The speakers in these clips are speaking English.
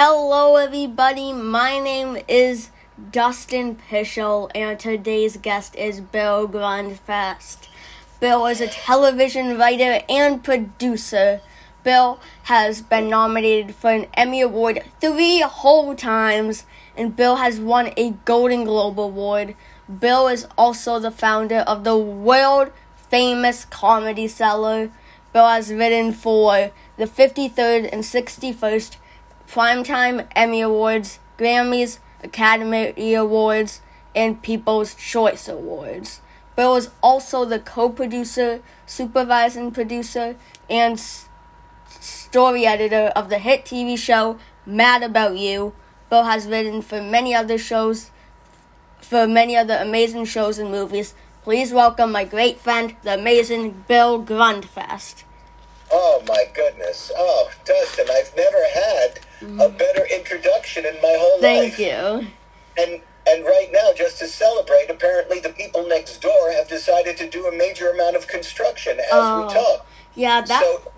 Hello, everybody. My name is Dustin Pueschel, and today's guest is Bill Grundfest. Bill is a television writer and producer. Bill has been nominated for an Emmy Award three whole times, and Bill has won a Golden Globe Award. Bill is also the founder of the world famous Comedy Cellar. Bill has written for the 53rd and 61st Primetime Emmy Awards, Grammys, Academy Awards, and People's Choice Awards. Bill is also the co producer, supervising producer, and story editor of the hit TV show Mad About You. Bill has written for many other shows, for many other amazing shows and movies. Please welcome my great friend, the amazing Bill Grundfest. Oh my goodness. Oh, Dustin, I've never had a better introduction in my whole Mm-hmm. Thank you. And and right now, just to celebrate, apparently the people next door have decided to do a major amount of construction as Oh, we talk. Yeah, that. So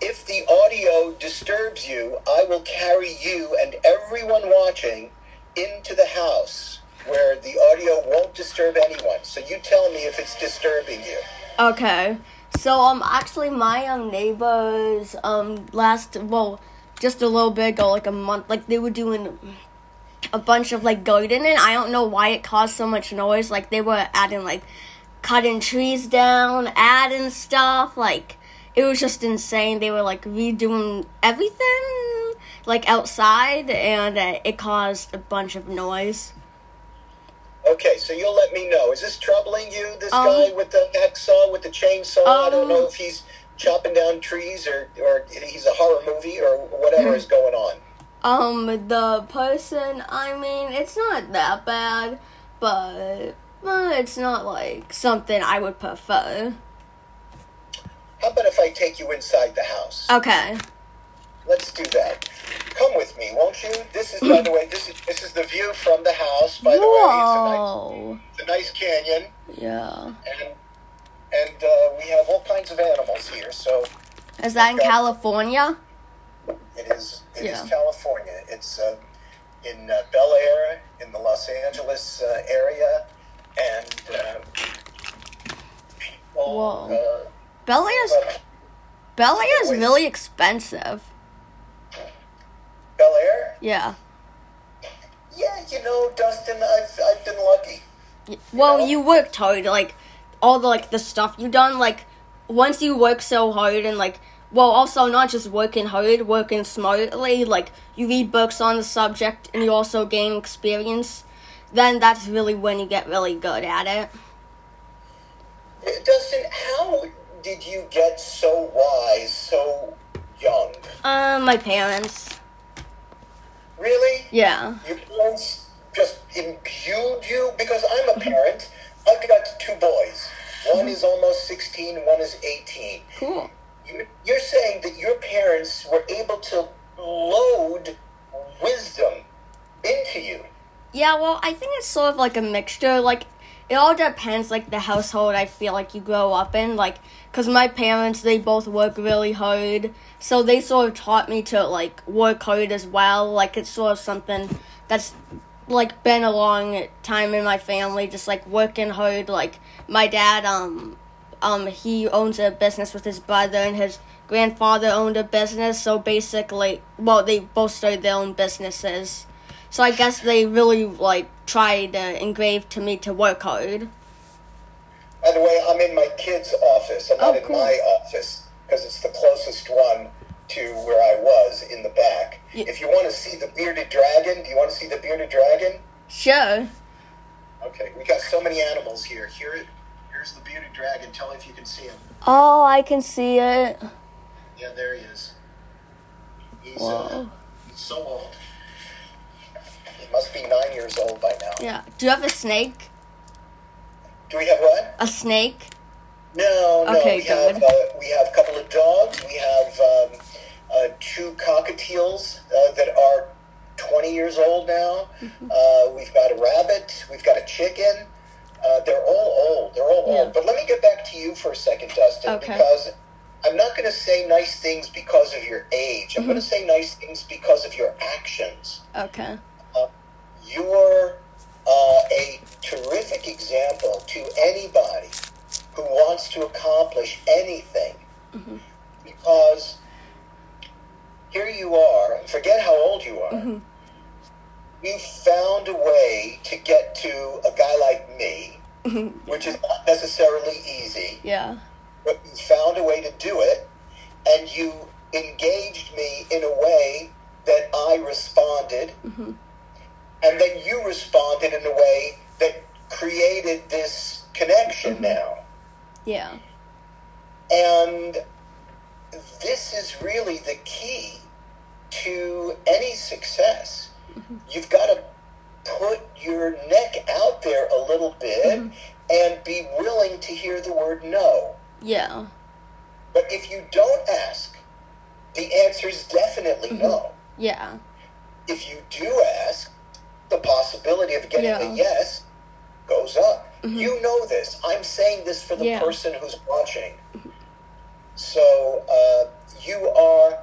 if the audio disturbs you, I will carry you and everyone watching into the house where the audio won't disturb anyone. So you tell me if it's disturbing you. Okay. So um actually my um neighbors um last well just a little bit ago like a month like they were doing a bunch of like gardening. I don't know why it caused so much noise. Like they were adding like cutting trees down, adding stuff like it was just insane. They were like redoing everything like outside and uh, it caused a bunch of noise. Okay, so you'll let me know. Is this troubling you? This Um, guy with the hacksaw, with the chainsaw? I don't Um, know if he's chopping down trees or, or he's a horror movie or whatever is going on. Um, the person, I mean, it's not that bad, but well, it's not like something I would prefer. How about if I take you inside the house? Okay. Let's do that. Come with me, won't you? This is, by the way, this is this is the view from the house. By the way, it's a nice, it's a nice canyon, Yeah. and and uh, we have all kinds of animals here. So Is that in Okay. California? It is. It is Yeah. California. It's uh, in uh, Bel Air, in the Los Angeles uh, area, and uh, people. Whoa. Uh, Bel Air's, Bel Air's really expensive. Bel Air. Yeah. Yeah, you know, Dustin, I've I've been lucky. Well, know? you worked hard, like, all the, like, the stuff you done, like, once you work so hard and, like, well, also not just working hard, working smartly, like, you read books on the subject and you also gain experience, then that's really when you get really good at it. Uh, Dustin, how did you get so wise so young? Um, my parents. Really? Yeah. Your parents just imbued you? Because I'm a parent. I've got two boys. One is almost 16, one is 18. Cool. You- You're saying that your parents were able to load wisdom into you. Yeah, well, I think it's sort of like a mixture. Like, it all depends, like, the household I feel like you grow up in. Like, because my parents, they both work really hard. So they sort of taught me to, like, work hard as well. Like, it's sort of something that's, like, been a long time in my family, just, like, working hard. Like, my dad, um, um, he owns a business with his brother, and his grandfather owned a business. So basically, well, they both started their own businesses. So I guess they really like tried to engrave to me to work hard. By the way, I'm in my kid's office. I'm not Oh, in cool. my office because it's the closest one to where I was in the back. Ye- If you want to see the bearded dragon, do you want to see the bearded dragon? Sure. Okay, we got so many animals here. Here, it. here's the bearded dragon. Tell me if you can see him. Oh, I can see it. Yeah, there he is. He's, uh, he's so old. He must be nine years old by now. Yeah. Do you have a snake? Do we have what? A snake? No, no. Okay, we good. have uh, we have a couple of dogs. We have um, uh, two cockatiels uh, that are twenty years old now. Mm-hmm. Uh, we've got a rabbit. We've got a chicken. Uh, they're all old. They're all Yeah. old. But let me get back to you for a second, Dustin, Okay. because I'm not going to say nice things because of your age. I'm going to say nice things because of your actions. Okay. You're uh, a terrific example to anybody who wants to accomplish anything because here you are, forget how old you are. Mm-hmm. You found a way to get to a guy like me, mm-hmm. which is not necessarily easy, Yeah. but you found a way to do it, and you engaged me in a way that I responded, mm-hmm. and then you responded in a way that created this connection now. Yeah. And this is really the key to any success. Mm-hmm. You've got to put your neck out there a little bit mm-hmm. and be willing to hear the word no. Yeah. But if you don't ask, the answer is definitely mm-hmm. no. Yeah. If you do ask, the possibility of getting Yeah. a yes goes up. You know this. I'm saying this for the Yeah. person who's watching. So uh, you are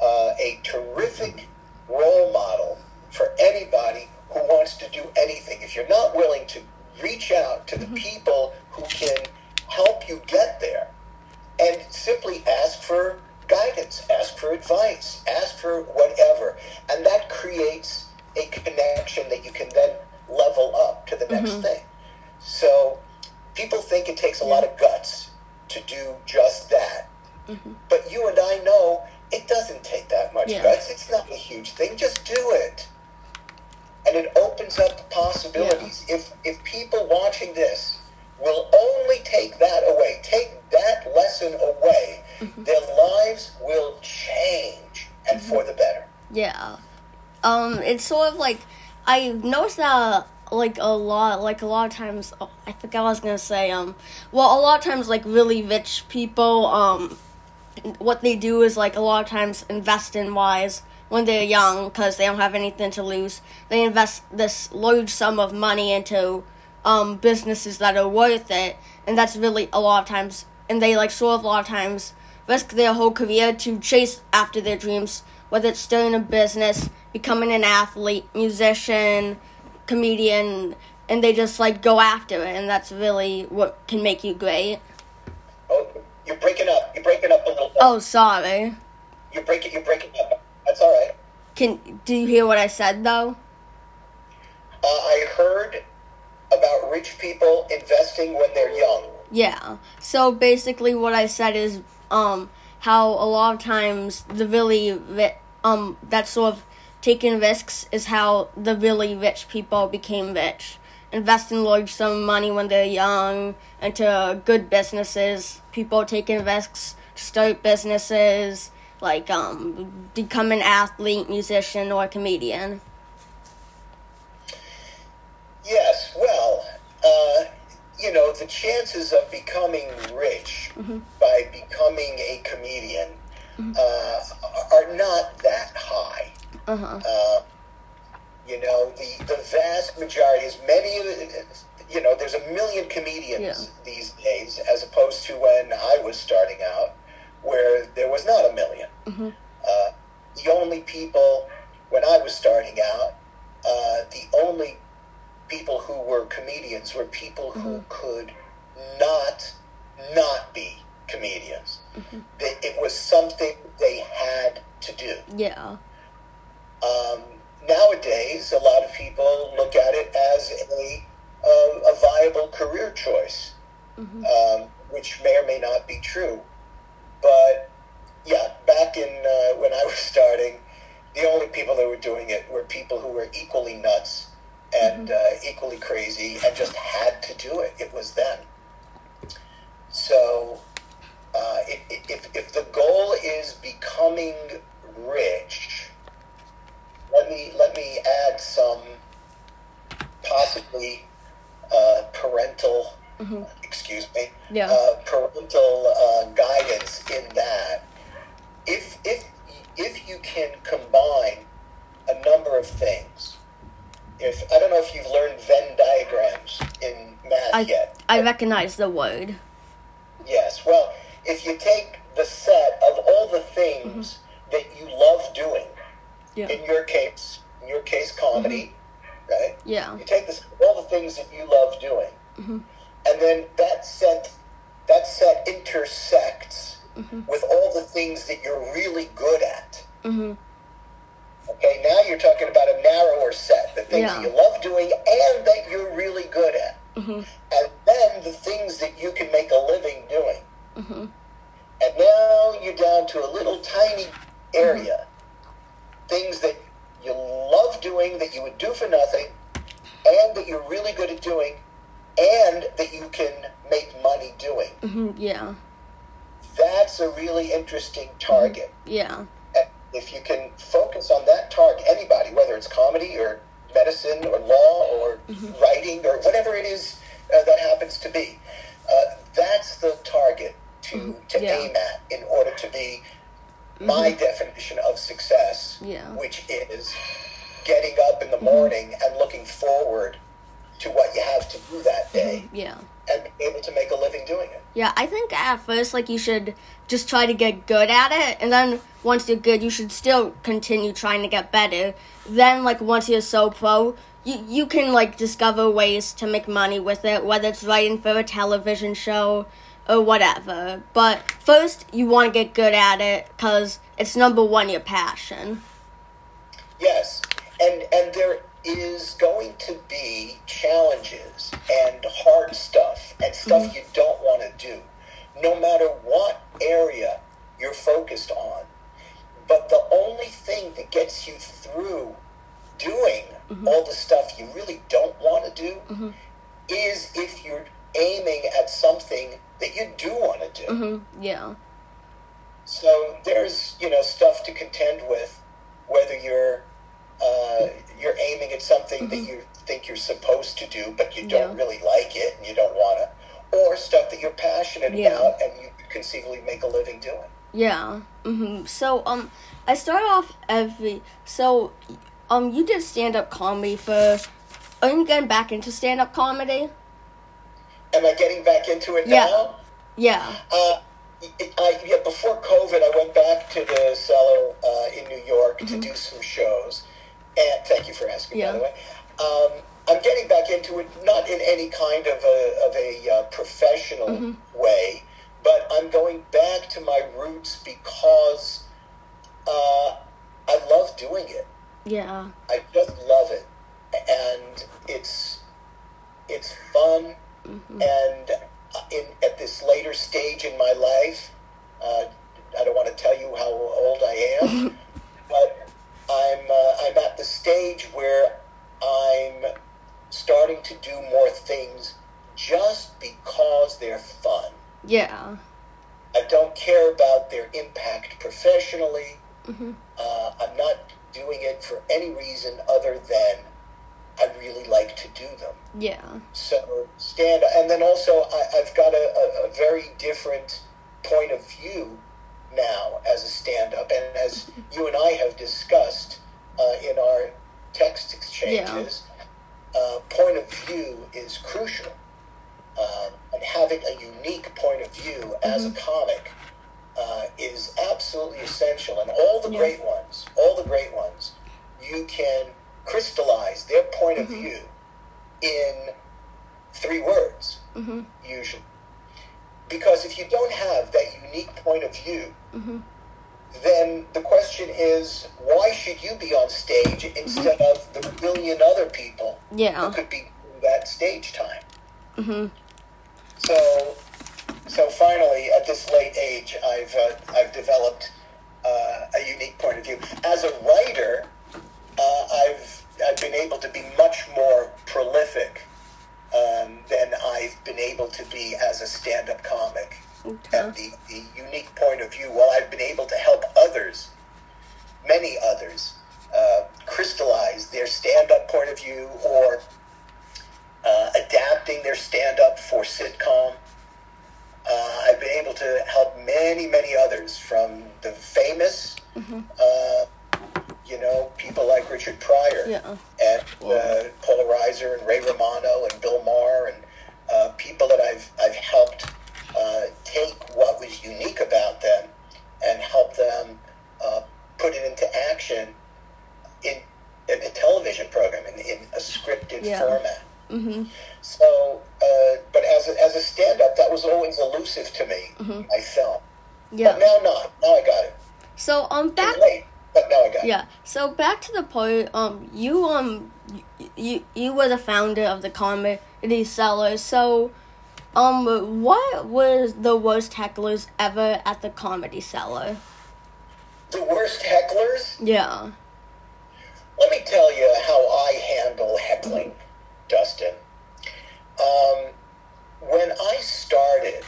uh, a terrific role model for anybody who wants to do anything. If you're not willing to reach out to the mm-hmm. people who can help you get there, and simply ask for guidance, ask for advice, ask for whatever. And that creates a connection that you can then level up to the next mm-hmm. thing. So people think it takes a lot of guts to do just that. Mm-hmm. But you and I know it doesn't take that much Yeah. guts. It's not a huge thing. Just do it. And it opens up possibilities. If if people watching this will only take that away, take that lesson away, their lives will change and for the better. Yeah. Um, it's sort of like I noticed that like a lot, like a lot of times. Oh, I forgot what I was gonna say. Um, well, a lot of times, like really rich people, um, what they do is like a lot of times invest in wise when they're young because they don't have anything to lose. They invest this large sum of money into um businesses that are worth it, and that's really a lot of times. And they like sort of a lot of times risk their whole career to chase after their dreams, whether it's starting a business, becoming an athlete, musician, comedian, and they just like go after it, and that's really what can make you great. You're breaking up. You're breaking up a little bit. Oh, sorry. You're breaking. You're breaking up. That's all right. Can do you hear what I said though? Uh, I heard about rich people investing when they're young. Yeah. So basically, what I said is um how a lot of times the really um that sort of taking risks is how the really rich people became rich. Investing large sum of money when they're young into good businesses. People taking risks to start businesses like um become an athlete, musician, or comedian. Yes, well, uh, you know, the chances of becoming rich by becoming a comedian uh, are not that high. Uh huh. Uh, you know, the, the vast majority, as many of the, you know, there's a million comedians Yeah. these days, as opposed to when I was starting out, where there was not a 1000000 Uh, the only people, when I was starting out, uh, the only people who were comedians were people who could not not be comedians. They, it was something they had to do. Yeah. Um, nowadays, a lot of people look at it as a, uh, a viable career choice, um, which may or may not be true. But yeah, back in uh, when I was starting, the only people that were doing it were people who were equally nuts and uh, equally crazy and just had to do it. It was them. So, uh, if, if, if the goal is becoming rich, let me let me add some possibly uh, parental. Mm-hmm. Excuse me. Yeah. Uh, parental uh, guidance in that if if if you can combine a number of things. If I don't know if you've learned Venn diagrams in math I, yet. I recognize the word. Yes. Well, if you take the set of all the things mm-hmm. that you love doing yeah. In your case, in your case, comedy, right? Yeah. You take this all the things that you love doing, Mhm. and then that set that set intersects Mhm. with all the things that you're really good at. Mhm. Okay, now you're talking about a narrower set, the things Yeah. that you love doing and that you're really good at. Mhm. And then the things that you can make a living doing. Mhm. And now you're down to a little tiny area. Things that you love doing, that you would do for nothing, and that you're really good at doing, and that you can make money doing. Mhm. Yeah. That's a really interesting target. Yeah. And if you can focus on that target, anybody, whether it's comedy or medicine or law or writing or whatever it is uh, that happens to be, uh, that's the target to, to Yeah. aim at in order to be my mm-hmm. definition of success, Yeah. which is getting up in the mm-hmm. morning and looking forward to what you have to do that day mm-hmm. Yeah. and being able to make a living doing it. Yeah, I think at first, like, you should just try to get good at it, and then once you're good, you should still continue trying to get better. Then, like, once you're so pro, you, you can, like, discover ways to make money with it, whether it's writing for a television show or whatever. But first, you want to get good at it, because it's number one, your passion. Yes, and and there is going to be challenges and hard stuff and stuff mm-hmm. you don't want to do, no matter what area you're focused on. But the only thing that gets you through doing mm-hmm. all the stuff you really don't want to do mm-hmm. is if you're aiming at something that you do want to do. hmm Yeah. So there's you know stuff to contend with, whether you're uh, you're aiming at something that you think you're supposed to do, but you don't Mm-hmm. Yeah. really like it and you don't want to, or stuff that you're passionate Yeah. about and you could conceivably make a living doing. Yeah. hmm So um, I start off every so um you did stand up comedy for. Are you getting back into stand up comedy? Am I getting back into it Yeah. now? Yeah. Uh, I, yeah, before COVID, I went back to the cellar uh, in New York to do some shows. And thank you for asking, Mm-hmm. Yeah. by the way. Um, I'm getting back into it, not in any kind of a, of a uh, professional Mm-hmm. way, but I'm going back to my roots because uh, I love doing it. Yeah. I just love it, and it's it's fun. And uh, in at this later stage in my life, uh, I don't want to tell you how old I am, but I'm uh, I'm at the stage where I'm starting to do more things just because they're fun. Yeah. I don't care about their impact professionally. Mhm. Uh, I'm not doing it for any reason other than I really like to do them. Yeah. So stand, and then also I, I've got a, a, a very different point of view now as a stand-up, and as you and I have discussed uh, in our text exchanges, uh, point of view is crucial. Um, and having a unique point of view as a comic uh, is absolutely essential. And all the Yeah. great ones, all the great ones, you can crystallize their point of view in three words, Mhm. usually. Because if you don't have that unique point of view, Mhm. then the question is, why should you be on stage instead of the billion other people who Yeah. could be that stage time? Mhm. So, so finally, at this late age, I've uh, I've developed uh, a unique point of view. As a writer, uh, I've I've been able to be much more prolific um, than I've been able to be as a stand-up comic. Okay. And the, the unique point of view, while I've been able to help others, many others, uh, crystallize their stand-up point of view or uh, adapting their stand-up for sitcom. Uh, I've been able to help many, many others from the famous, uh, you know, people like Richard Pryor yeah. and uh, Paul Reiser and Ray Romano and Bill Maher and uh, people that I've, I've helped uh, take what was unique about them and help them uh, put it into action in, in a television program, in, in a scripted yeah. format. Mm-hmm. So, uh, but as a, as a stand up, that was always elusive to me, mm-hmm. I felt. Yeah. But now, not. Now I got it. So, on um, that but now I got it. Yeah. So back to the point. Um, you um, you you were the founder of the Comedy Cellar. So, um, what was the worst hecklers ever at the Comedy Cellar? The worst hecklers? Yeah. Let me tell you how I handle heckling, Dustin. Um, when I started,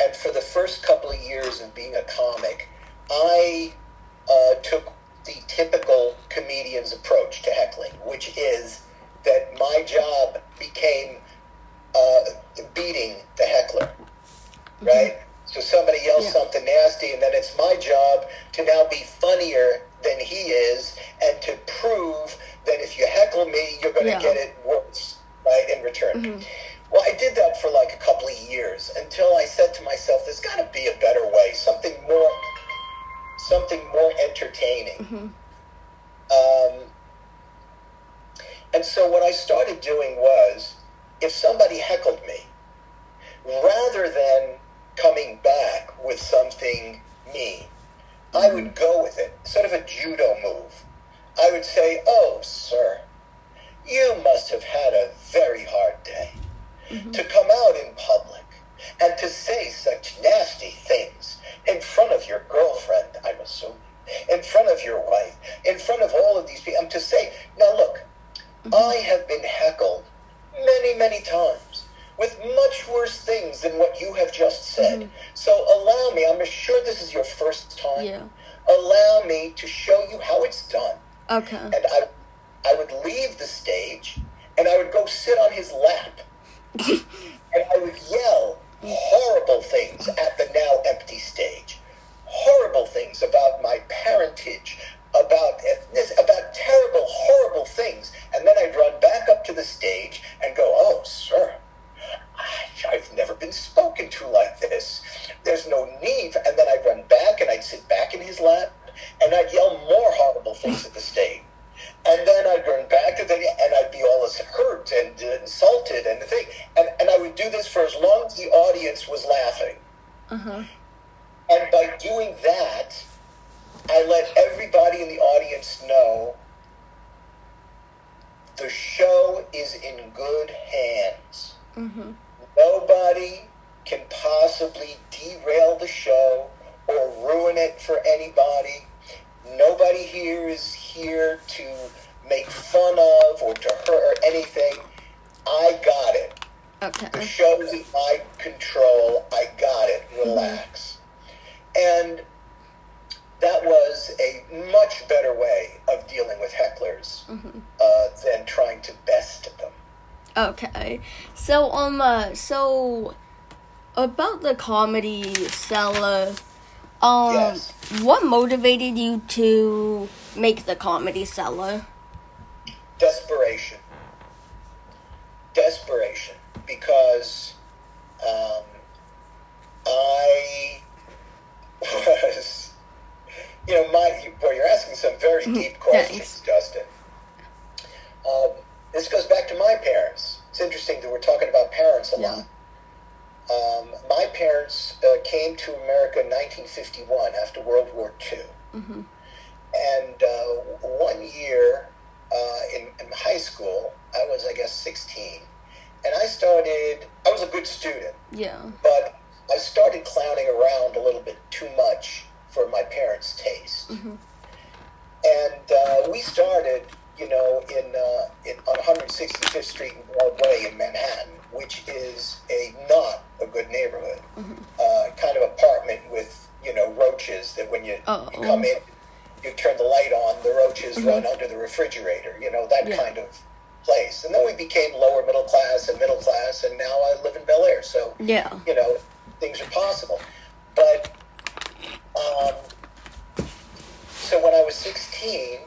and for the first couple of years of being a comic, I uh, took the typical comedian's approach to heckling, which is that my job became uh, beating the heckler, right? So somebody yells Yeah. something nasty, and then it's my job to now be funnier than he is, and to prove that if you heckle me, you're going to Yeah. get it worse, right, in return. Well, I did that for like a couple of years until I said to myself, "There's got to be a better way, something more, something more entertaining." Mm-hmm. Um, and so what I started doing was, if somebody heckled me, rather than coming back with something mean, I mm-hmm. would go with it, sort of a judo move. I would say, "Oh, sir, you must have had a very hard day. Mm-hmm. To come out in public and to say such nasty things in front of your girlfriend, I'm assuming, in front of your wife, in front of all of these people, and to say, now look, mm-hmm. I have been heckled many, many times with much worse things than what you have just said. Mm-hmm. So allow me, I'm sure this is your first time. Yeah. Allow me to show you how it's done Okay. and I, I would leave the stage and I would go sit on his lap and I would yell horrible things at the now empty stage. Horrible things about my parentage, about this, about terrible, horrible things. And then I'd run back up to the stage and go, Oh, sir, I- I've never been spoken to like this. So about the Comedy Cellar um Yes. what motivated you to make the Comedy Cellar? But I started clowning around a little bit too much for my parents' taste. And uh, we started, you know, in, uh, in on 165th Street and Broadway in Manhattan, which is a not a good neighborhood. Uh, kind of apartment with, you know, roaches that when you, Oh. you come in, you turn the light on, the roaches run under the refrigerator, you know, that Yeah. kind of place. And then we became lower middle class and middle class, and now I live in Bel Air. So, Yeah. you know, things are possible. But, um, so when I was 16,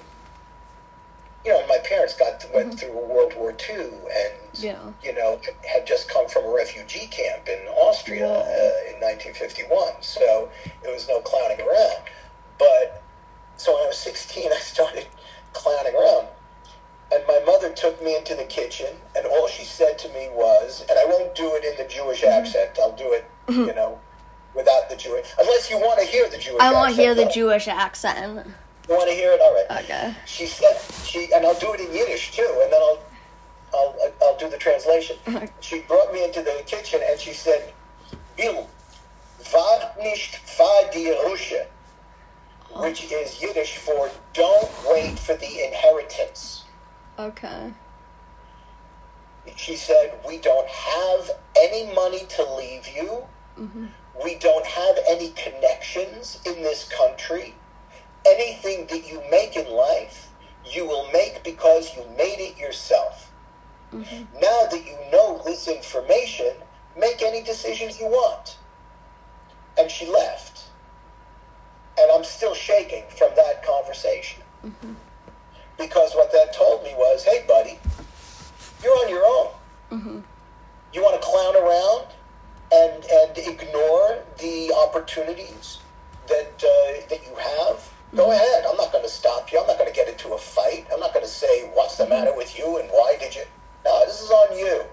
you know, my parents got went through World War II and, Yeah. you know, had just come from a refugee camp in Austria uh, in 1951. So it was no clowning around. But so when I was 16, I started clowning around. And my mother took me into the kitchen, and all she said to me was, and I won't do it in the Jewish Mm-hmm. accent. I'll do it, you know, without the Jewish. Unless you want to hear the Jewish. I want to hear the though. Jewish accent. You want to hear it? All right. Okay. She said she, and I'll do it in Yiddish too, and then I'll, I'll, I'll do the translation. she brought me into the kitchen and she said, "Bill, wart nicht vor die Rusche," which is Yiddish for "Don't wait for the inheritance." Okay. She said, "We don't have any money to leave you. Mm-hmm. We don't have any connections in this country. Anything that you make in life, you will make because you made it yourself. Mm-hmm. Now that you know this information, make any decisions you want." And she left. And I'm still shaking from that conversation. Mm-hmm. Because what that told me was, hey, buddy, you're on your own. Mm-hmm. You want to clown around and and ignore the opportunities that uh, that you have. Go mm-hmm. ahead. I'm not going to stop you. I'm not going to get into a fight. I'm not going to say what's the matter with you and why did you. No, this is on you.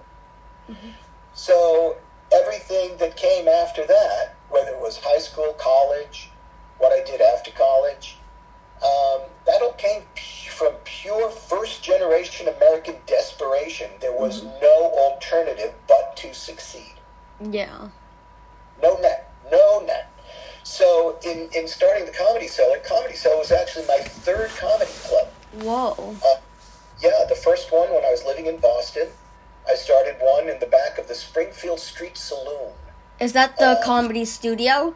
Mm-hmm. So everything that came after that, whether it was high school, college, what I did after college, um, that all came from pure first generation American desperation. There was no alternative but to succeed. Yeah. No net. No net. So in, in starting the Comedy Cellar, Comedy Cellar was actually my third comedy club. Whoa. Uh, yeah, the first one when I was living in Boston. I started one in the back of the Springfield Street Saloon. Is that the Uh, comedy studio?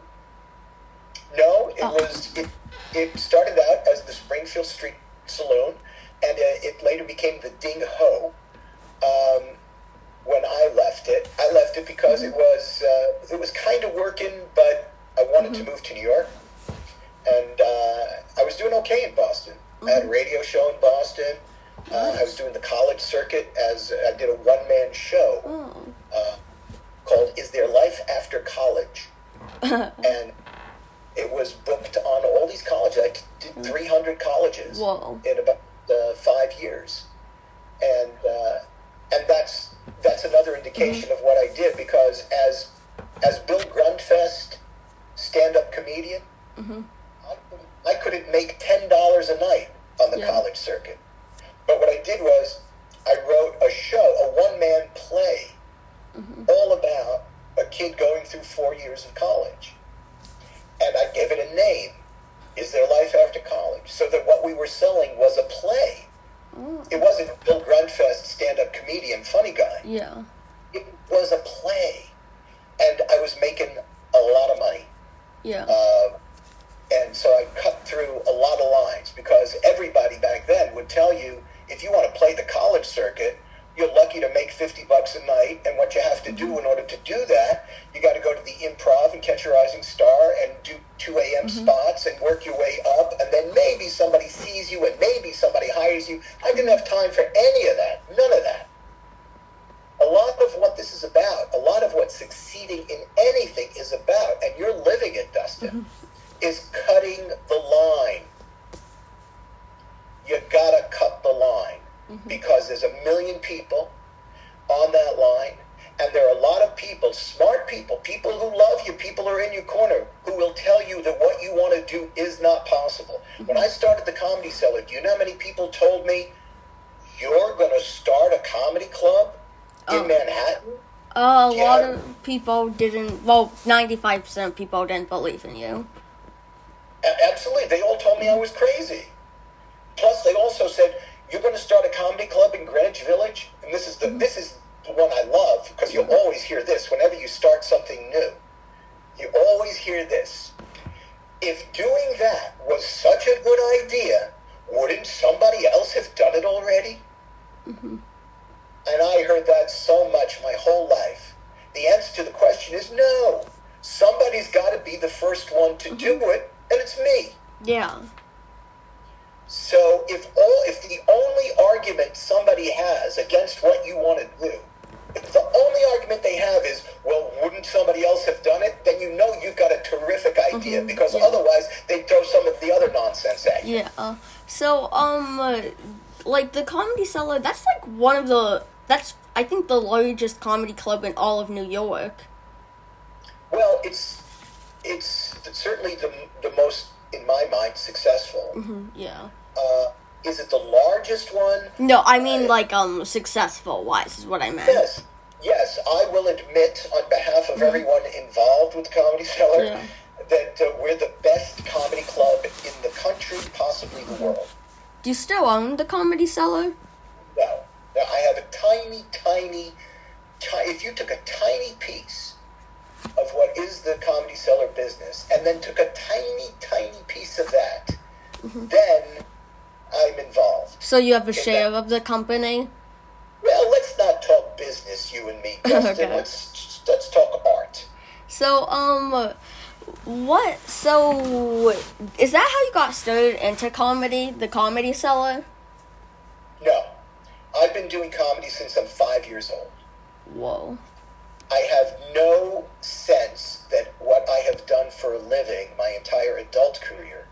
No, it Oh. was it. It started out as the Springfield Street Saloon, and uh, it later became the Ding Ho. Um, when I left it, I left it because it was uh, it was kind of working, but I wanted to move to New York, and uh, I was doing okay in Boston. I had a radio show in Boston. Uh, I was doing the college circuit as I did a one man show Oh. uh, called "Is There Life After College?" and it was booked on all these colleges. I did 300 colleges Whoa. in about uh, five years, and uh, and that's that's another indication of what I did because as as Bill Grundfest, stand up comedian, I, people didn't. Well, ninety-five percent of people didn't believe in you. Absolutely. They all told me I was crazy. Plus, they also said, you're going to start a comedy club in Greenwich Village? And this is the, this is the one I love because you always hear this whenever you start something new. You always hear this. If doing that was such a good idea, wouldn't somebody else have done it already? Mm-hmm. And I heard that so much my whole life. The answer to the question is no. Somebody's got to be the first one to do it, and it's me. Yeah. So if all if the only argument somebody has against what you want to do, if the only argument they have is, well, wouldn't somebody else have done it? Then you know you've got a terrific idea because yeah. otherwise they'd throw some of the other nonsense at you. Yeah. So, um, uh, like the Comedy Cellar, That's like one of the. That's I think the largest comedy club in all of New York. Well, it's it's certainly the the most, in my mind, successful. hmm Yeah. Uh, is it the largest one? No, I mean like um successful wise is what I meant. Yes, yes. I will admit, on behalf of everyone involved with Comedy Cellar, Yeah. that uh, we're the best comedy club in the country, possibly the world. Do you still own the Comedy Cellar? No, no. I have a tiny, tiny, ti- If you took a tiny piece of what is the Comedy Cellar business, and then took a tiny, tiny piece of that, then I'm involved. So you have a share of the company? Well, let's not talk business, you and me, Justin. Okay. Let's let's talk art. So um what so is that how you got started into comedy, the Comedy Cellar? No, I've been doing comedy since I'm five years old. Whoa. I have no sense that what I have done for a living my entire adult career,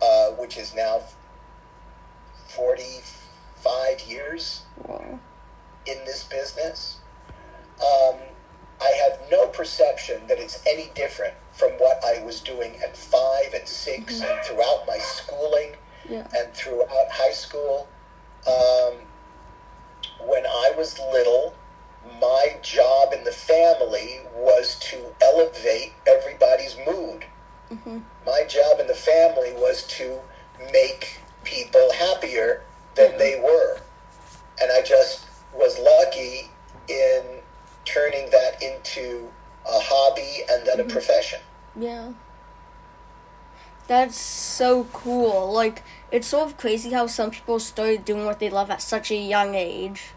uh, which is now 45 years Whoa. in this business, um, I have no perception that it's any different from what I was doing at five and 6 and throughout my schooling Yeah. and throughout high school. Um, when I was little, my job in the family was to elevate everybody's mood. My job in the family was to make people happier than they were. And I just was lucky in turning that into a hobby and then a profession. Yeah. That's so cool. Like it's sort of crazy how some people started doing what they love at such a young age.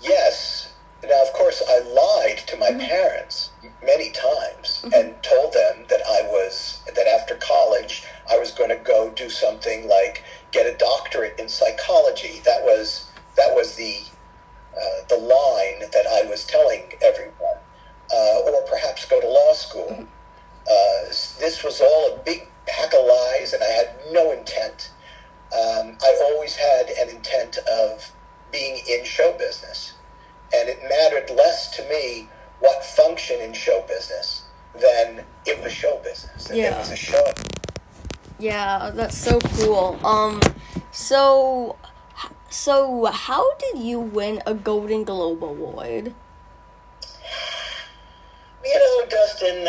Yes. Now, of course, I lied to my parents many times and told them that I was that after college I was going to go do something like get a doctorate in psychology. That was that was the uh, the line that I was telling everyone, uh, or perhaps go to law school. Uh, this was all a big pack of lies, and I had no intent. Um, I always had an intent of being in show business, and it mattered less to me what function in show business than it was show business. That It Yeah. was a show. Yeah, that's so cool. Um so so how did you win a Golden Globe award? You know, Dustin,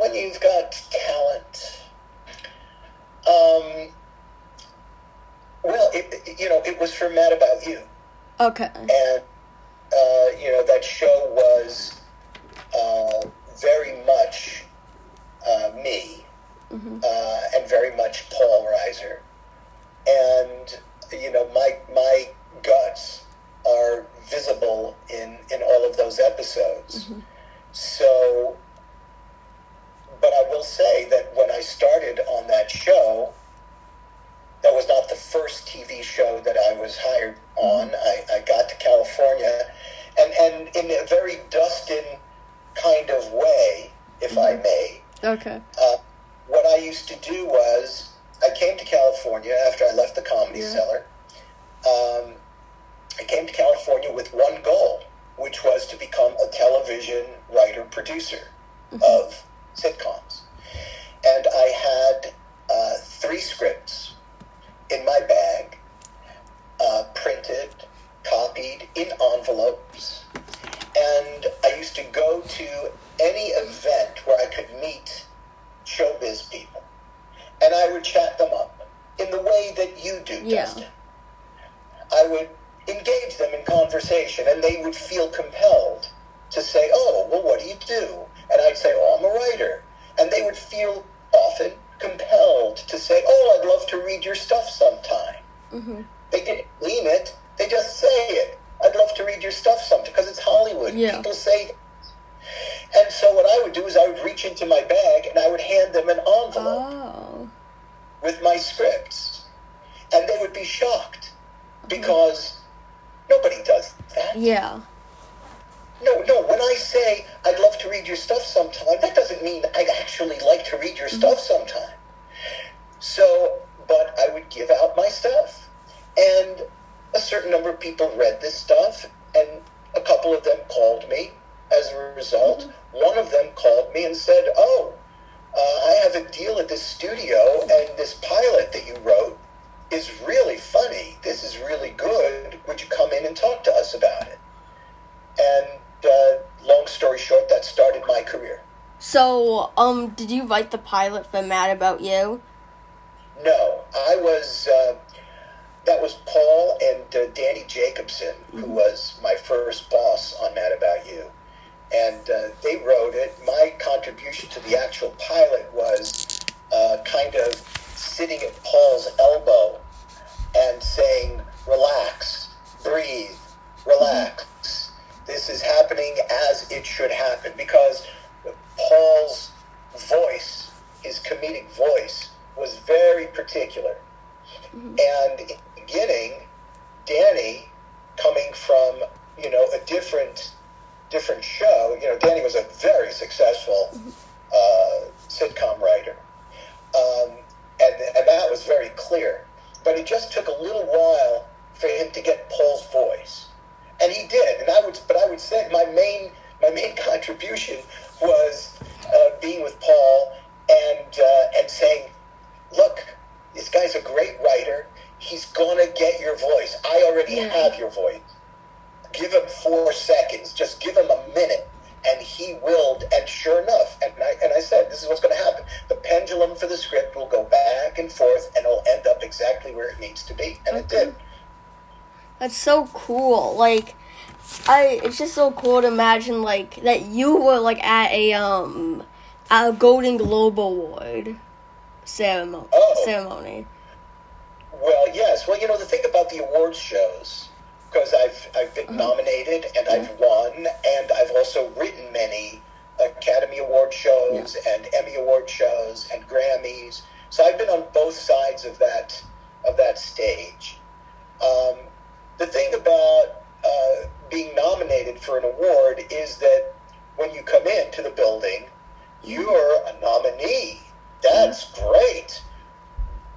when you've got talent, um, well, it, you know, it was for Mad About You. Okay. and uh, you know that show was uh, very much uh, me uh, and very much Paul Reiser, and you know my my guts are visible in in all of those episodes. So, but I will say that when I started on that show, that was not the first TV show that I was hired on. I, I got to California, and, and in a very Dustin kind of way, if I may, Okay. uh, what I used to do was I came to California after I left the Comedy Yeah. Cellar. Um, I came to California with one goal, which was to become a television writer producer of sitcoms. And I had uh, three scripts in my bag, uh, printed, copied in envelopes. And I used to go to any event where I could meet showbiz people. And I would chat them up in the way that you do, Yeah. Dustin. I would engage them in conversation and they would feel compelled to say, Oh, well, what do you do? And I'd say, Oh, I'm a writer. And they would feel often compelled to say, Oh, I'd love to read your stuff sometime. Mhm. They didn't mean it, they just say it. I'd love to read your stuff sometime because it's Hollywood. Yeah. People say. And so what I would do is I would reach into my bag and I would hand them an envelope Oh. with my scripts. And they would be shocked because nobody does that. Yeah. No, no, when I say I'd love to read your stuff sometime, that doesn't mean I'd actually like to read your stuff sometime. So, but I would give out my stuff. And a certain number of people read this stuff, and a couple of them called me as a result. Mm-hmm. One of them called me and said, Oh, uh, I have a deal at this studio, and this pilot that you wrote is really funny. This is really good. Would you come in and talk to us about it? And uh, long story short, that started my career. So, um, did you write the pilot for Mad About You? No, I was. Uh, that was Paul and uh, Danny Jacobson, mm-hmm. who was my first boss on Mad About You, and uh, they wrote it. My contribution to the actual pilot was uh, kind of sitting at Paul's elbow and saying, "Relax, breathe, relax." This is happening as it should happen because Paul's voice, his comedic voice, was very particular. Mm-hmm. And in the beginning, Danny, coming from you know a different different show, you know, Danny was a very successful mm-hmm. uh, sitcom writer, um, and and that was very clear. But it just took a little while for him to get Paul's voice and he did. And I would, but I would say my main my main contribution was uh, being with Paul and uh, and saying, "Look, this guy's a great writer. He's gonna get your voice. I already yeah. have your voice. Give him four seconds. Just give him a minute." And he willed, and sure enough, and I, and I said, this is what's going to happen. The pendulum for the script will go back and forth, and it'll end up exactly where it needs to be, and okay. it did. That's so cool. Like, I it's just so cool to imagine like that you were like at a um at a Golden Globe Award ceremony. Oh. Ceremony. Well, yes. Well, you know the thing about the awards shows because I've I've been uh-huh. nominated and I've won and I've also written many Academy Award shows yeah. and Emmy Award shows and Grammys. So I've been on both sides of that of that stage. Um, the thing about uh, being nominated for an award is that when you come into the building, you're a nominee. That's great.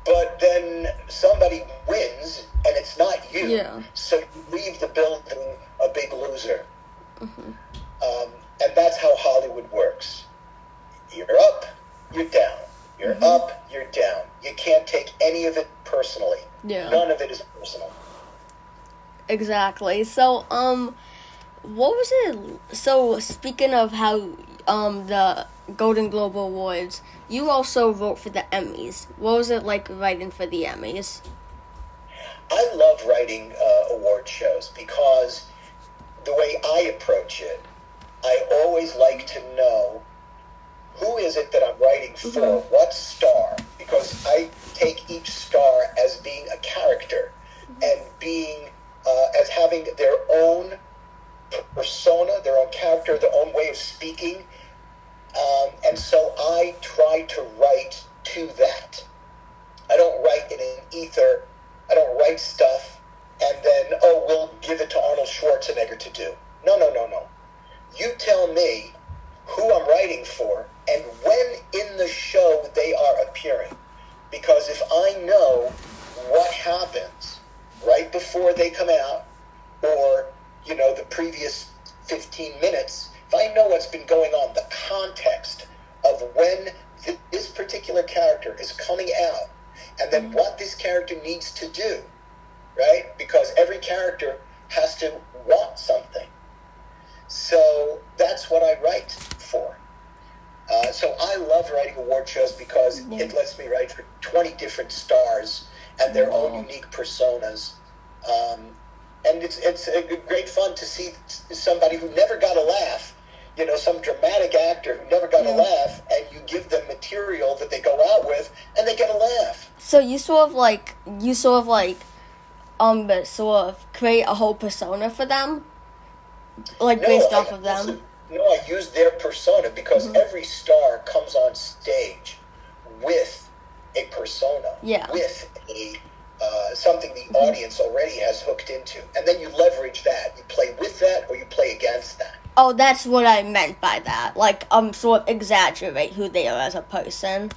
But then somebody wins and it's not you. Yeah. So you leave the building a big loser. Mm-hmm. Um, and that's how Hollywood works. You're up, you're down. You're mm-hmm. up, you're down. You can't take any of it personally. Yeah. None of it is personal. Exactly. So, um, what was it? So, speaking of how, um, the Golden Globe Awards, you also wrote for the Emmys. What was it like writing for the Emmys? I love writing uh, award shows because the way I approach it, I always like to know who is it that I'm writing for, mm-hmm. what star, because I take each star as being a character mm-hmm. and being uh, as having their own persona, their own character, their own way of speaking. Um, and so I try to write to that. I don't write in an ether. I don't write stuff and then, oh, we'll give it to Arnold Schwarzenegger to do. No, no, no, no. You tell me who I'm writing for and when in the show they are appearing. Because if I know what happens right before they come out or, you know, the previous 15 minutes, if I know what's been going on, the context of when th- this particular character is coming out, and then mm-hmm. what this character needs to do, right? Because every character has to want something. So that's what I write for. Uh, so I love writing award shows because yeah. it lets me write for 20 different stars and their own unique personas. Um, and it's it's great fun to see somebody who never got a laugh, you know, some dramatic actor who never got yeah. a laugh, and you give them material that they go out with, and they get a laugh. So you sort of like you sort of like um sort of create a whole persona for them, like no, based I, off of them. No, I use their persona because mm-hmm. every star comes on stage with a persona, yeah. with a uh, something the audience already has hooked into, and then you leverage that. You play with that, or you play against that. Oh, that's what I meant by that. Like, um, sort of exaggerate who they are as a person.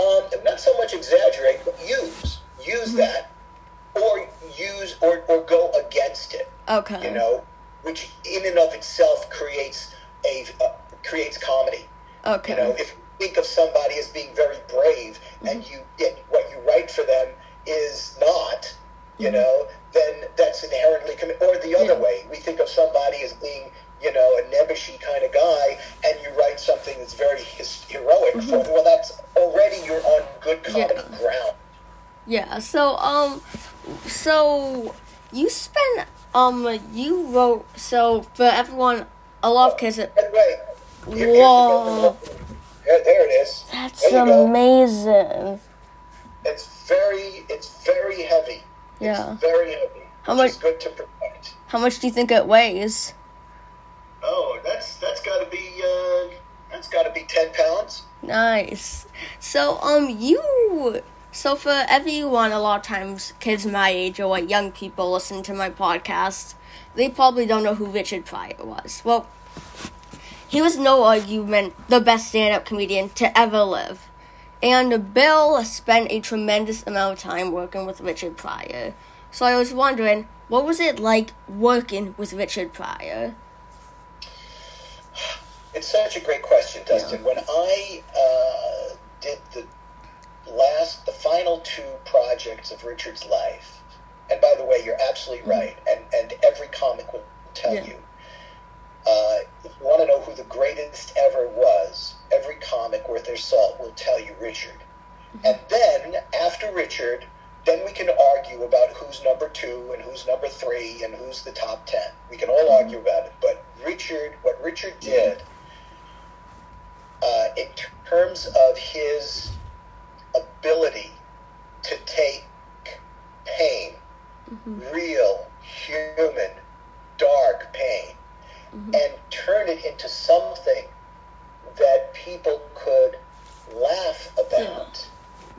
Um, not so much exaggerate, but use use Mm-hmm. that, or use or or go against it. Okay. You know, which in and of itself creates a uh, creates comedy. Okay. You know, if think of somebody as being very brave, and Mm-hmm. you and what you write for them is not, you know, then that's inherently com- or the other Mm-hmm. Yeah. way. We think of somebody as being, you know, a nebbishy kind of guy, and you write something that's very his- heroic. For, well, that's already you're on good Mm-hmm. Yeah. ground. Yeah. So um, so you spent um you wrote so for everyone a lot of kids. Here- Whoa. Yeah, there it is. That's There you go. amazing. It's very, it's very heavy. Yeah. It's very heavy. How much- good to protect. How much do you think it weighs? Oh, that's that's got to be uh, that's got to be ten pounds. Nice. So, um, you. So, for everyone, a lot of times, kids my age or like young people listen to my podcast, they probably don't know who Richard Pryor was. Well, he was no argument the best stand up comedian to ever live. And Bill spent a tremendous amount of time working with Richard Pryor. So, I was wondering, what was it like working with Richard Pryor? It's such a great question, Dustin. When I uh, did the last, the final two projects of Richard's life, and by the way, you're absolutely right, and and every comic will tell Yeah. you. Uh, you want to know who the greatest ever was, every comic worth their salt will tell you Richard. Mm-hmm. And then after Richard, then we can argue about who's number two and who's number three and who's the top ten. We can all mm-hmm. argue about it. But Richard, what Richard did, uh, in terms of his ability to take pain, mm-hmm. real, human, dark pain, and turn it into something that people could laugh about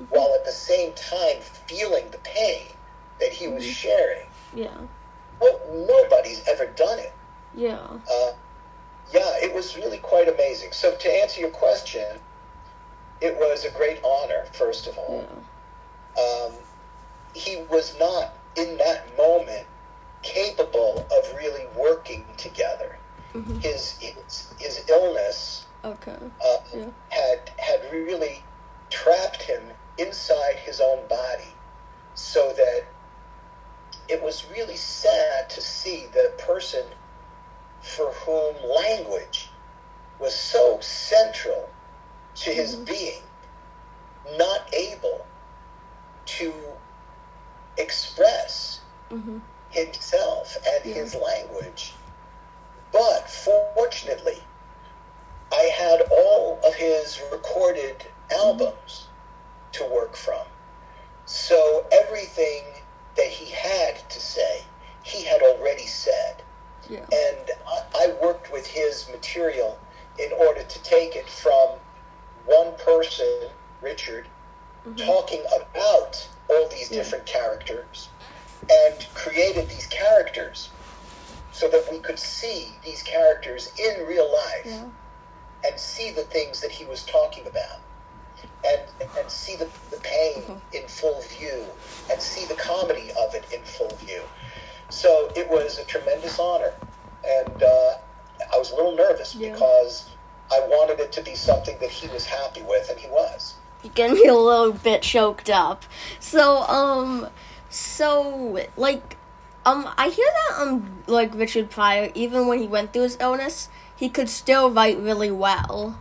while at the same time feeling the pain that he was sharing. Yeah. Well, nobody's ever done it. Yeah. Uh, yeah, it was really quite amazing. So, to answer your question, it was a great honor, first of all. Yeah. Um, he was not, in that moment, capable of really working together. Mhm. His, his, his illness Okay. uh, Yeah. had had really trapped him inside his own body, so that it was really sad to see the person for whom language was so central to his being not able to express Mm-hmm. himself and Yeah. his language. But fortunately, I had all of his recorded albums to work from. So bit choked up. So, um, so, like, um, I hear that, um, like, Richard Pryor, even when he went through his illness, he could still write really well.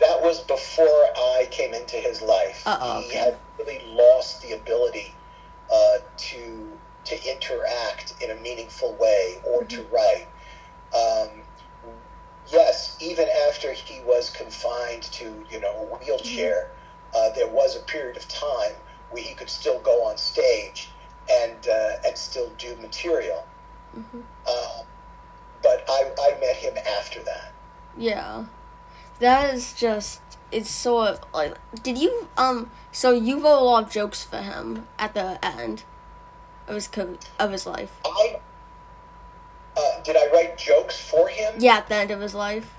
that was before I came into his life. Uh-oh, he had That is just, it's so, like, did you, um, so you wrote a lot of jokes for him at the end of his, co- of his life. I uh, did I write jokes for him? Yeah, at the end of his life.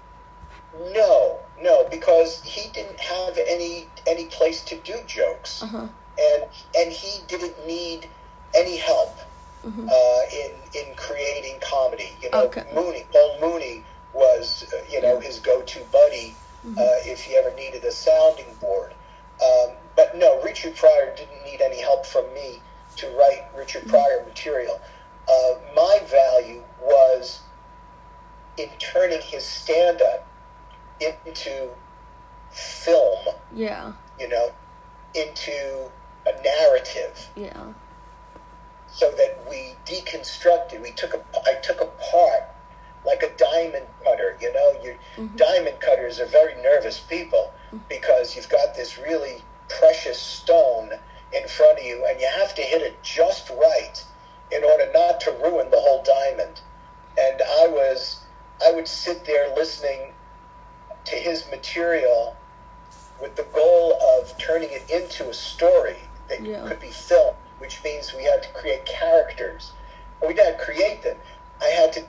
No, no, because he didn't have any any place to do jokes, Uh-huh. and and he didn't need any help Mhm. uh, in in creating comedy. You know, Okay. Mooney, Paul Mooney was uh, you know his go-to buddy Mm-hmm. uh, if he ever needed a sounding board. Um, but no, Richard Pryor didn't need any help from me to write Richard Mm-hmm. Pryor material. Uh, my value was in turning his stand-up into film, Yeah. you know, into a narrative Yeah. so that we deconstructed. We took a, I took apart like a diamond cutter. You know, your Mhm. diamond cutters are very nervous people because you've got this really precious stone in front of you, and you have to hit it just right in order not to ruin the whole diamond. And I was, I would sit there listening to his material with the goal of turning it into a story that Yeah. could be filmed, which means we had to create characters. We didn't create them. I had to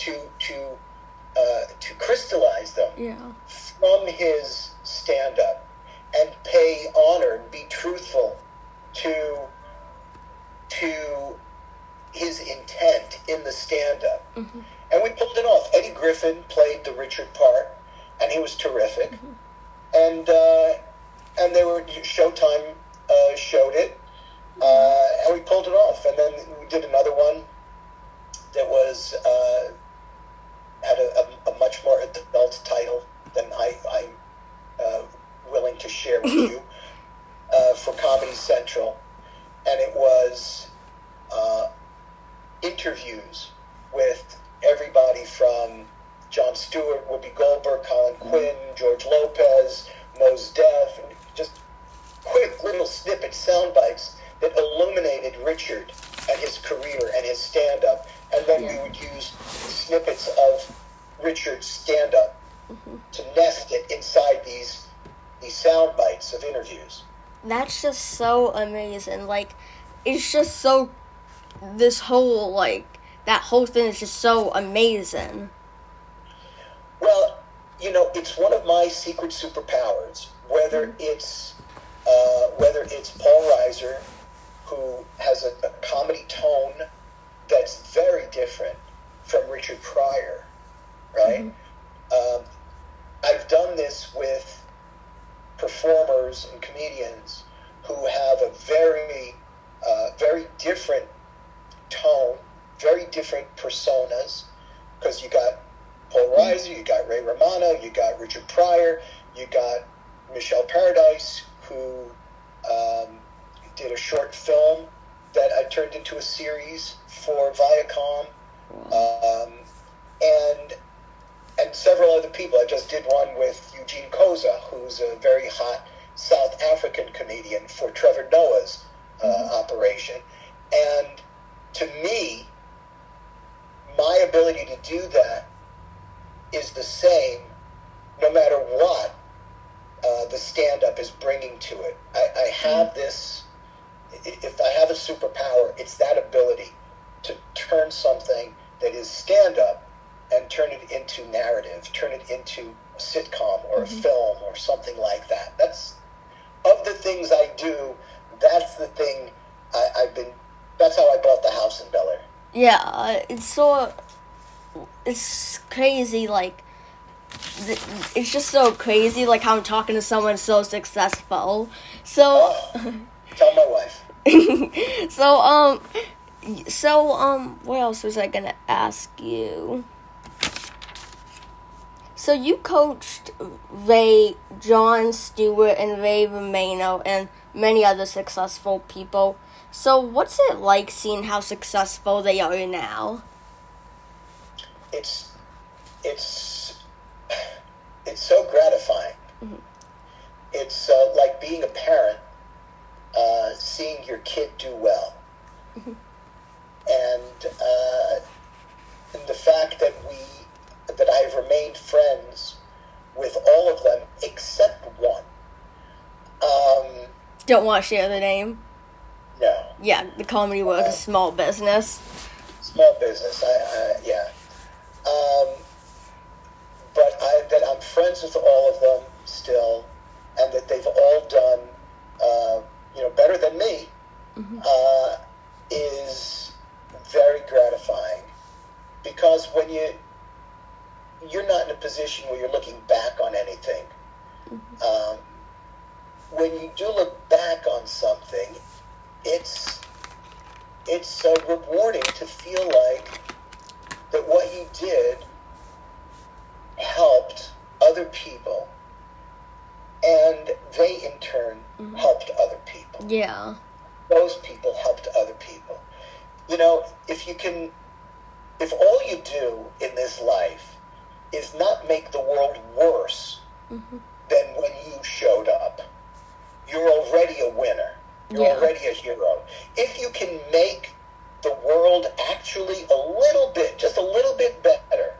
to to uh, to crystallize them Yeah. from his stand up and pay honor and be truthful to to his intent in the stand up. Mhm. And we pulled it off. Eddie Griffin played the Richard part, and he was terrific. And uh, and they were Showtime uh, showed it, uh, and we pulled it off. And then we did another one that was uh, had a, a, a much more adult title than I, I'm uh, willing to share with you uh, for Comedy Central, and it was uh, interviews with everybody from Jon Stewart, Whoopi Goldberg, Colin Quinn, George Lopez, Mos Def, and just quick little snippet sound bites that illuminated Richard and his career and his stand up. And then Yeah. we would use snippets of Richard's stand up to nest it inside these these sound bites of interviews. That's just so amazing. Like, it's just so. This whole, like, that whole thing is just so amazing. Well, you know, it's one of my secret superpowers. Whether it's uh, whether it's Paul Reiser, who has a, a comedy tone that's very different from Richard Pryor, right? Um, I've done this with performers and comedians who have a very, uh, very different tone, very different personas, because you got Paul Reiser, you got Ray Romano, you got Richard Pryor, you got Michelle Paradise, who um, did a short film that I turned into a series for Viacom, um, and and several other people. I just did one with Eugene Khoza, who's a very hot South African comedian for Trevor Noah's uh, operation, and to me, my ability to do that is the same no matter what uh, the stand up is bringing to it. I, I have this, if I have a superpower, it's that ability to turn something that is stand up and turn it into narrative, turn it into a sitcom or a film or something like that. That's, of the things I do, that's the thing I, I've been, that's how I bought the house in Bel Air. Yeah, uh, it's so. It's crazy, like. It's just so crazy, like how I'm talking to someone so successful. So. Tell my wife. so um so um what else was I gonna ask you? So you coached Ray Jon Stewart and Ray Romano and many other successful people. So what's it like seeing how successful they are now? it's it's it's so gratifying. It's uh, like being a parent, uh, seeing your kid do well, and uh, and the fact that we that I've remained friends with all of them except one. Um, Don't want to share the name. no, Yeah, the comedy is a small business. small business. I, I yeah. Um, but I, that I'm friends with all of them still, and that they've all done, uh, you know, better than me, uh, is very gratifying. Because when you you're not in a position where you're looking back on anything. Um, when you do look back on something, it's it's uh, rewarding to feel like that what you did helped other people, and they in turn helped other people. Yeah. Those people helped other people. You know, if you can, if all you do in this life is not make the world worse mm-hmm. than when you showed up, you're already a winner. You're Yeah. already a hero. If you can make the world actually a little bit, just a little bit better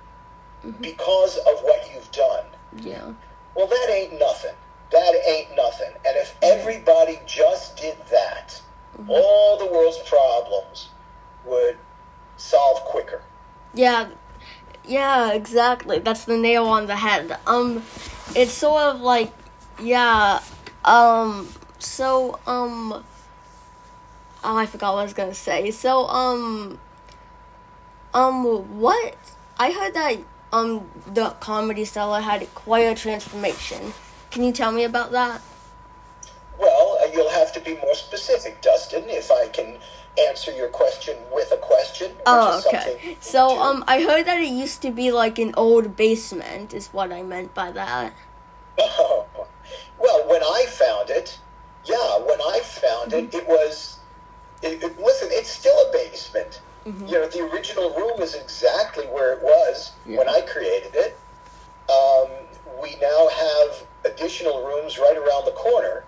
mm-hmm. because of what you've done, Yeah. well, that ain't nothing. That ain't nothing. And if everybody just did that, mm-hmm. all the world's problems would solve quicker. Yeah, yeah, exactly. That's the nail on the head. Um, it's sort of like, yeah, um, so, um, oh, I forgot what I was gonna say. So, um, um, what? I heard that, um, the Comedy Cellar had quite a transformation. Can you tell me about that? Well, uh, you'll have to be more specific, Dustin, if I can answer your question with a question. Oh, okay. So, um, I heard that it used to be like an old basement, is what I meant by that. Oh, well, when I found it, yeah, when I found it, it was. It, it, listen, it's still a basement. You know, the original room is exactly where it was when I created it. Um, we now have additional rooms right around the corner.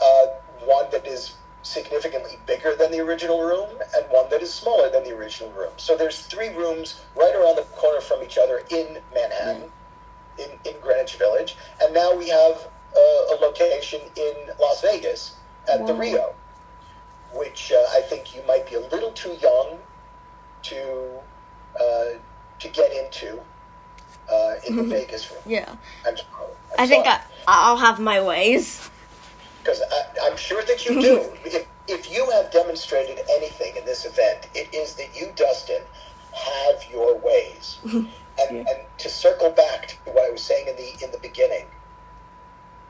Uh, one that is significantly bigger than the original room, and one that is smaller than the original room. So there's three rooms right around the corner from each other in Manhattan in, in Greenwich Village, and now we have uh, a location in Las Vegas at the Rio, which uh, I think you might be a little too young to uh, to get into uh, in the Vegas room. Yeah. I'm, sorry. I think I, I'll have my ways. Because I'm sure that you do. if, if you have demonstrated anything in this event, it is that you, Dustin, have your ways. And, Yeah. and to circle back to what I was saying in the in the beginning,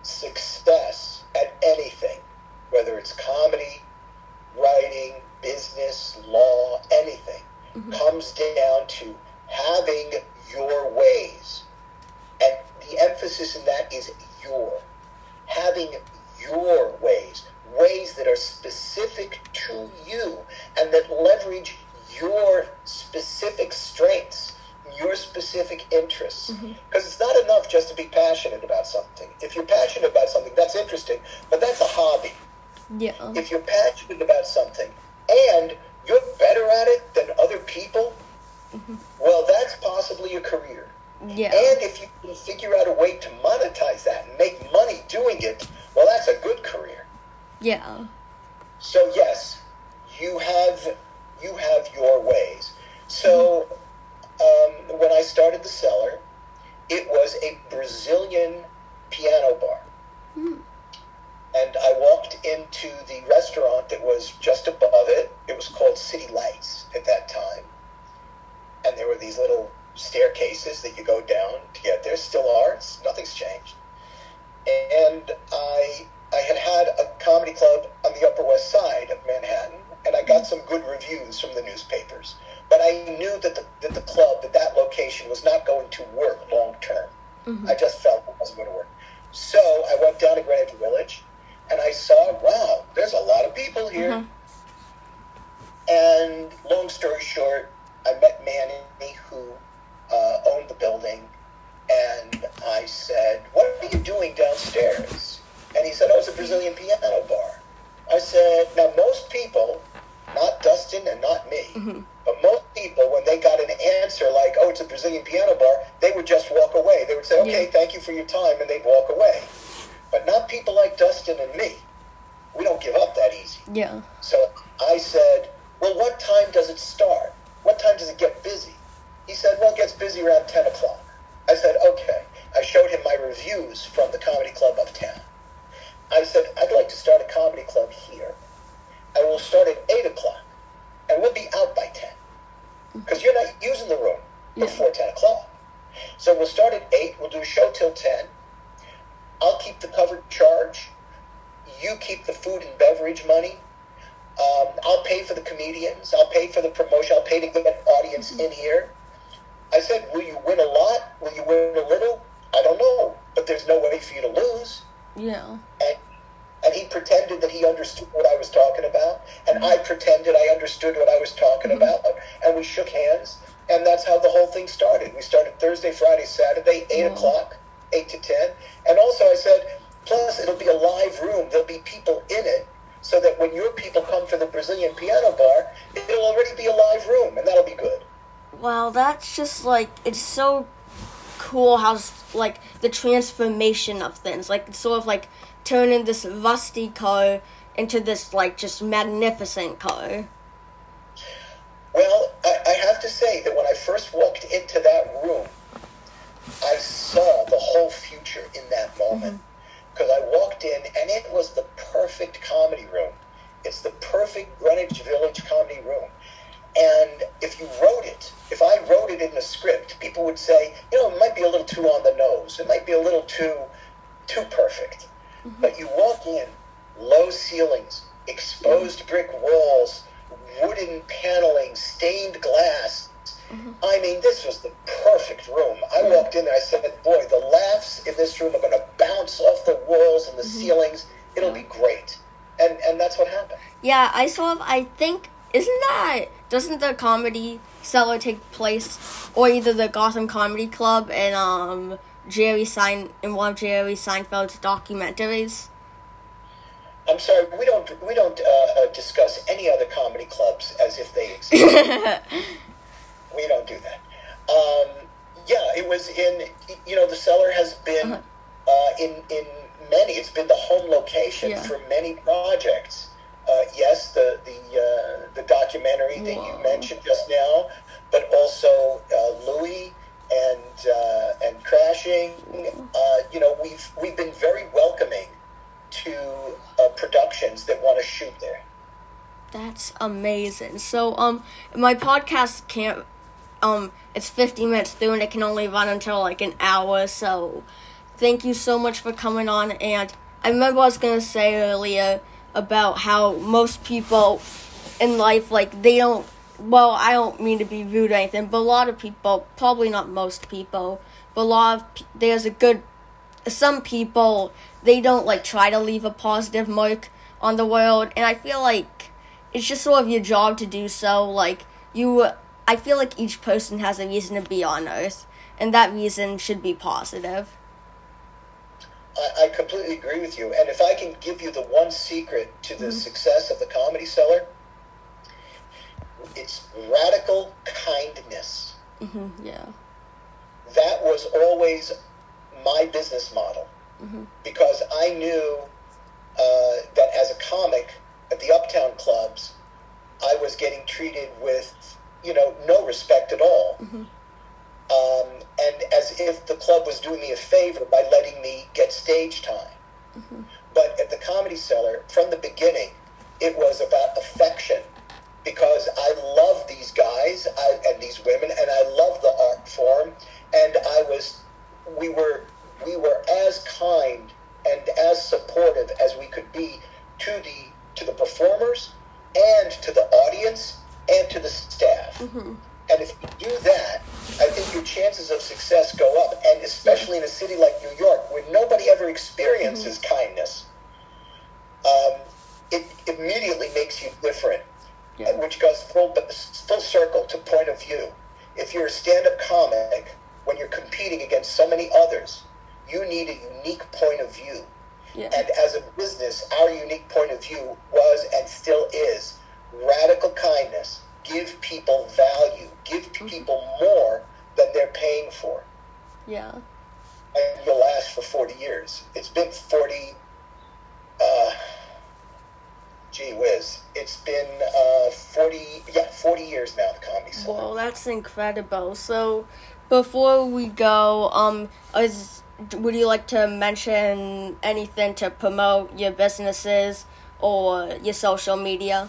success at anything, whether it's comedy, writing, business, law, anything, mm-hmm. comes down to having your ways. And the emphasis in that is your. Having your ways, ways that are specific to you and that leverage your specific strengths, your specific interests. Mm-hmm. Because it's not enough just to be passionate about something. If you're passionate about something, that's interesting, but that's a hobby. Yeah. If you're passionate about something and you're better at it than other people, mm-hmm. well, that's possibly a career. Yeah. And if you can figure out a way to monetize that and make money doing it, well, that's a good career. Yeah. So yes, you have you have your ways. So um, when I started the cellar, it was a Brazilian piano bar, no way for you to lose. Yeah. And, and he pretended that he understood what I was talking about. And I pretended I understood what I was talking mm-hmm. about. And we shook hands. And that's how the whole thing started. We started Thursday, Friday, Saturday, 8 Wow. o'clock, 8 to 10. And also, I said, plus, it'll be a live room. There'll be people in it. So that when your people come for the Brazilian piano bar, it'll already be a live room. And that'll be good. Wow, that's just like it's so cool how like the transformation of things, like sort of like turning this rusty car into this like just magnificent car. Well, I, I have to say that when I first walked into that room, I saw the whole future in that moment. Mm-hmm. Because I walked in and it was the perfect comedy room. It's the perfect Greenwich Village comedy room. And if you wrote it, if I wrote it in the script, people would say, you know, it might be a little too on the nose. It might be a little too too perfect. Mm-hmm. But you walk in, low ceilings, exposed mm-hmm. brick walls, wooden paneling, stained glass. Mm-hmm. I mean, this was the perfect room. I walked in there, I said, boy, the laughs in this room are going to bounce off the walls and the ceilings. It'll be great. And, and that's what happened. Yeah, I saw, I think isn't that doesn't the comedy cellar take place or either the Gotham Comedy Club and um Jerry Sein in one of Jerry Seinfeld's documentaries? I'm sorry, we don't we don't uh, uh, discuss any other comedy clubs as if they exist. we don't do that. Um, yeah, it was in. You know, the cellar has been uh, in in many. It's been the home location Yeah. for many projects. Uh, yes, the the uh, the documentary that Whoa. you mentioned just now, but also uh, Louie and uh, and crashing. Uh, you know, we've we've been very welcoming to uh, productions that want to shoot there. That's amazing. So, um, my podcast can't, um, it's 50 minutes through and it can only run until like an hour. So, thank you so much for coming on. And I remember I was gonna say earlier about how most people in life, like, they don't, well, I don't mean to be rude or anything, but a lot of people, probably not most people, but a lot of, there's a good some people they don't like try to leave a positive mark on the world and i feel like it's just sort of your job to do so like you i feel like each person has a reason to be on earth and that reason should be positive I, I completely agree with you. And if I can give you the one secret to the success of the Comedy Cellar, it's radical kindness. hmm yeah That was always my business model because I knew uh, that as a comic at the Uptown clubs, I was getting treated with, you know, no respect at all. Um, and as if the club was doing me a favor by letting me get stage time. But at the Comedy Cellar, from the beginning, it was about affection because I love these guys I, and these women, and I love the art form. And I was, we were, we were as kind and as supportive as we could be to the to the performers and to the audience and to the staff. And if you do that, I think your chances of success go up. And especially in a city like New York, where nobody ever experiences kindness, um, it immediately makes you different, Yeah. which goes full, full circle to point of view. If you're a stand up comic, when you're competing against so many others, you need a unique point of view. yeah And as a business, our unique point of view was and still is radical kindness. Give people value. Give people more than they're paying for. yeah And you'll last for 40 years. It's been 40, uh, gee whiz. It's been uh, 40, yeah, 40 years now, the Comedy well that's incredible so before we go um is would you like to mention anything to promote your businesses or your social media?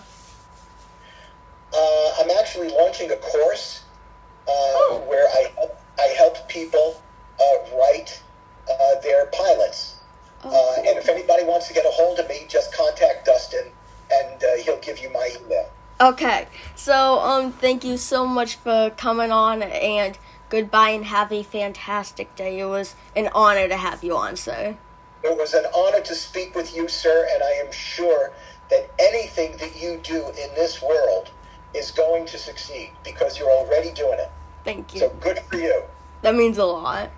Uh, I'm actually launching a course uh, Oh. where I help, I help people uh, write uh, their pilots. Oh, Uh, and if anybody wants to get a hold of me, just contact Dustin, and uh, he'll give you my email. Okay, so um, thank you so much for coming on, and goodbye, and have a fantastic day. It was an honor to have you on, sir. It was an honor to speak with you, sir, and I am sure that anything that you do in this world is going to succeed because you're already doing it. Thank you. So good for you. That means a lot.